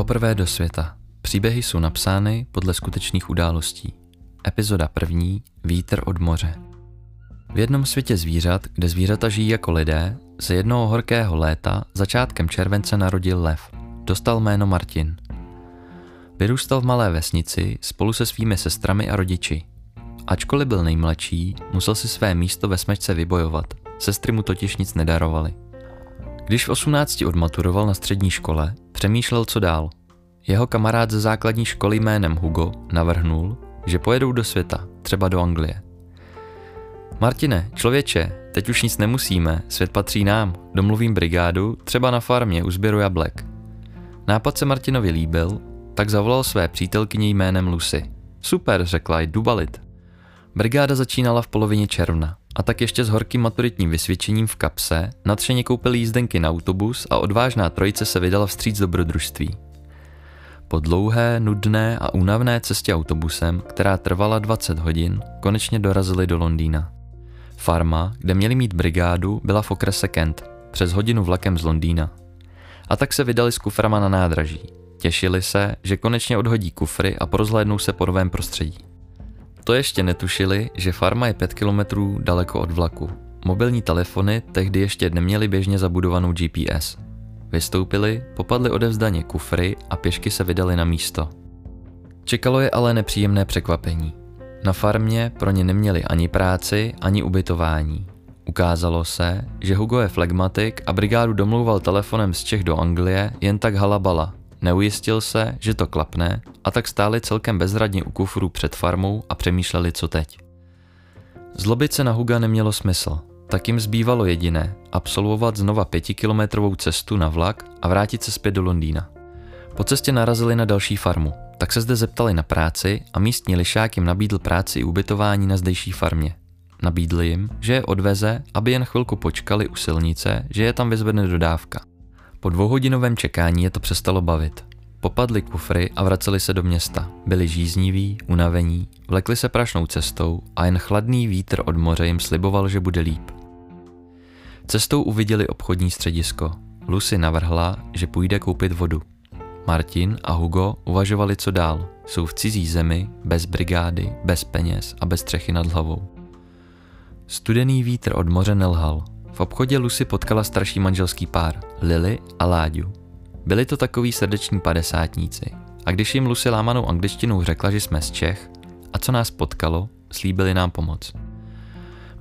Poprvé do světa. Příběhy jsou napsány podle skutečných událostí. Epizoda první. Vítr od moře. V jednom světě zvířat, kde zvířata žijí jako lidé, se jednoho horkého léta začátkem července narodil lev. Dostal jméno Martin. Vyrůstal v malé vesnici spolu se svými sestrami a rodiči. Ačkoliv byl nejmladší, musel si své místo ve smečce vybojovat. Sestry mu totiž nic nedarovaly. Když v 18 odmaturoval na střední škole, přemýšlel, co dál. Jeho kamarád ze základní školy jménem Hugo navrhnul, že pojedou do světa, třeba do Anglie. Martine, člověče, teď už nic nemusíme, svět patří nám, domluvím brigádu, třeba na farmě u sběru jablek. Nápad se Martinovi líbil, tak zavolal své přítelkyni jménem Lucy. Super, řekla, jdu balit. Brigáda začínala v polovině června a tak ještě s horkým maturitním vysvědčením v kapse nadšeně koupili jízdenky na autobus a odvážná trojice se vydala vstříc dobrodružství. Po dlouhé, nudné a únavné cestě autobusem, která trvala 20 hodin, konečně dorazili do Londýna. Farma, kde měli mít brigádu, byla v okrese Kent, přes hodinu vlakem z Londýna. A tak se vydali s kuframa na nádraží. Těšili se, že konečně odhodí kufry a porozhlédnou se po novém prostředí. To ještě netušili, že farma je 5 kilometrů daleko od vlaku. Mobilní telefony tehdy ještě neměly běžně zabudovanou GPS. Vystoupili, popadli odevzdaně kufry a pěšky se vydali na místo. Čekalo je ale nepříjemné překvapení. Na farmě pro ně neměli ani práci, ani ubytování. Ukázalo se, že Hugo je flegmatik a brigádu domlouval telefonem z Čech do Anglie jen tak halabala. Neujistil se, že to klapne a tak stáli celkem bezradně u kufru před farmou a přemýšleli, co teď. Zlobit se na Huga nemělo smysl, tak jim zbývalo jediné, absolvovat znova pětikilometrovou cestu na vlak a vrátit se zpět do Londýna. Po cestě narazili na další farmu, tak se zde zeptali na práci a místní lišák jim nabídl práci i ubytování na zdejší farmě. Nabídl jim, že je odveze, aby jen chvilku počkali u silnice, že je tam vyzvedne dodávka. Po dvouhodinovém čekání je to přestalo bavit. Popadli kufry a vraceli se do města. Byli žízniví, unavení, vlekli se prašnou cestou a jen chladný vítr od moře jim sliboval, že bude líp. Cestou uviděli obchodní středisko. Lucy navrhla, že půjde koupit vodu. Martin a Hugo uvažovali, co dál. Jsou v cizí zemi, bez brigády, bez peněz a bez střechy nad hlavou. Studený vítr od moře nelhal. V obchodě Lucy potkala starší manželský pár, Lily a Láďu. Byli to takový srdeční padesátníci. A když jim Lucy lámanou angličtinou řekla, že jsme z Čech a co nás potkalo, slíbili nám pomoc.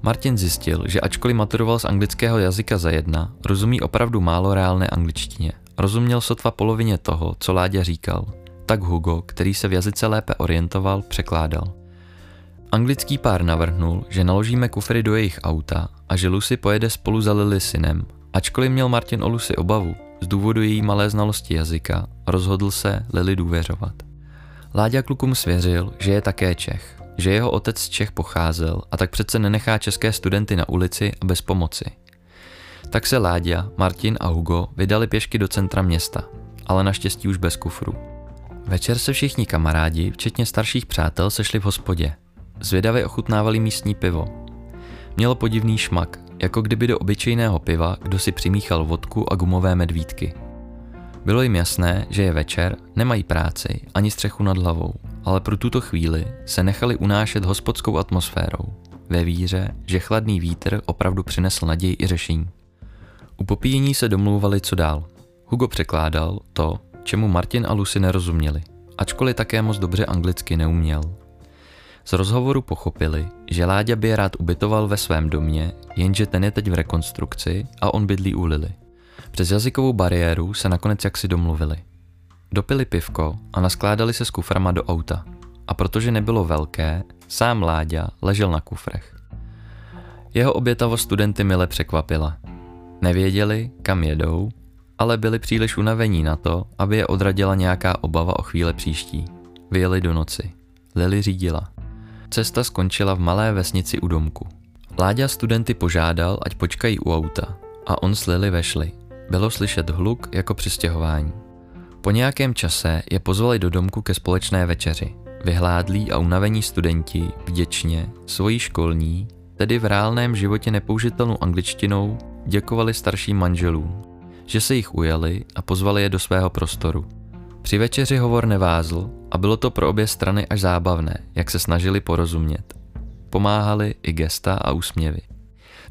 Martin zjistil, že ačkoliv maturoval z anglického jazyka za jedna, rozumí opravdu málo reálné angličtině. Rozuměl sotva polovině toho, co Láďa říkal. Tak Hugo, který se v jazyce lépe orientoval, překládal. Anglický pár navrhnul, že naložíme kufry do jejich auta a že Lucy pojede spolu za Lily synem. Ačkoliv měl Martin o Lucy obavu, z důvodu její malé znalosti jazyka, rozhodl se Lily důvěřovat. Láďa klukům svěřil, že je také Čech, že jeho otec z Čech pocházel a tak přece nenechá české studenty na ulici a bez pomoci. Tak se Láďa, Martin a Hugo vydali pěšky do centra města, ale naštěstí už bez kufru. Večer se všichni kamarádi, včetně starších přátel, sešli v hospodě. Zvědavě ochutnávali místní pivo. Mělo podivný šmak, jako kdyby do obyčejného piva kdo si přimíchal vodku a gumové medvídky. Bylo jim jasné, že je večer, nemají práci ani střechu nad hlavou, ale pro tuto chvíli se nechali unášet hospodskou atmosférou, ve víře, že chladný vítr opravdu přinesl naději i řešení. U popíjení se domlouvali, co dál. Hugo překládal to, čemu Martin a Lucy nerozuměli, ačkoliv také moc dobře anglicky neuměl. Z rozhovoru pochopili, že Láďa by je rád ubytoval ve svém domě, jenže ten je teď v rekonstrukci a on bydlí u Lily. Přes jazykovou bariéru se nakonec jaksi domluvili. Dopili pivko a naskládali se s kuframa do auta. A protože nebylo velké, sám Láďa ležel na kufrech. Jeho obětavost studenty mile překvapila. Nevěděli, kam jedou, ale byli příliš unavení na to, aby je odradila nějaká obava o chvíle příští. Vyjeli do noci. Lily řídila. Cesta skončila v malé vesnici u domku. Láďa studenty požádal, ať počkají u auta a on s Lily vešli. Bylo slyšet hluk jako při stěhování. Po nějakém čase je pozvali do domku ke společné večeři. Vyhládlí a unavení studenti vděčně svojí školní, tedy v reálném životě nepoužitelnou angličtinou, děkovali starším manželům, že se jich ujali a pozvali je do svého prostoru. Při večeři hovor nevázl a bylo to pro obě strany až zábavné, jak se snažili porozumět. Pomáhali i gesta a úsměvy.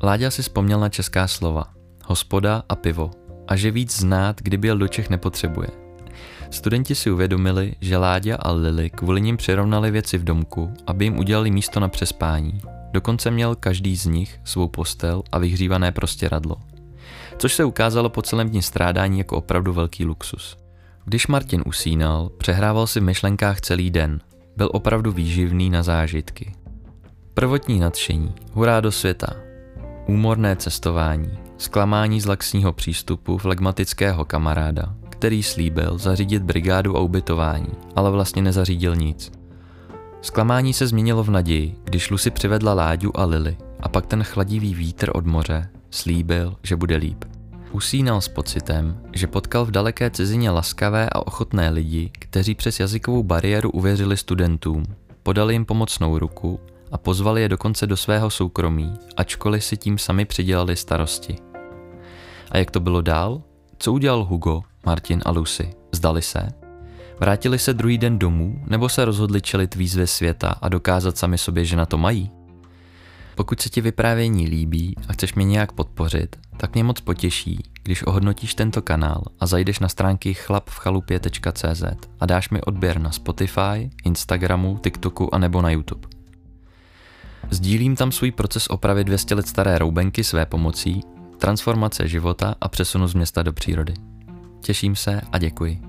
Láďa si vzpomněl na česká slova, hospoda a pivo, a že víc znát, kdyby jel do Čech nepotřebuje. Studenti si uvědomili, že Láďa a Lily kvůli nim přirovnali věci v domku, aby jim udělali místo na přespání. Dokonce měl každý z nich svou postel a vyhřívané prostěradlo. Což se ukázalo po celém dní strádání jako opravdu velký luxus. Když Martin usínal, přehrával si v myšlenkách celý den. Byl opravdu výživný na zážitky. Prvotní nadšení, hurá do světa, úmorné cestování, zklamání z laxního přístupu flegmatického kamaráda, který slíbil zařídit brigádu a ubytování, ale vlastně nezařídil nic. Zklamání se změnilo v naději, když Lucy přivedla Láďu a Lily a pak ten chladivý vítr od moře slíbil, že bude líp. Usínal s pocitem, že potkal v daleké cizině laskavé a ochotné lidi, kteří přes jazykovou bariéru uvěřili studentům, podali jim pomocnou ruku a pozvali je dokonce do svého soukromí, ačkoliv si tím sami přidělali starosti. A jak to bylo dál? Co udělal Hugo, Martin a Lucy? Zdali se? Vrátili se druhý den domů nebo se rozhodli čelit výzvě světa a dokázat sami sobě, že na to mají? Pokud se ti vyprávění líbí a chceš mě nějak podpořit, tak mě moc potěší, když ohodnotíš tento kanál a zajdeš na stránky chlapvchalupě.cz a dáš mi odběr na Spotify, Instagramu, TikToku a nebo na YouTube. Sdílím tam svůj proces opravy 200 let staré roubenky své pomocí, transformace života a přesunu z města do přírody. Těším se a děkuji.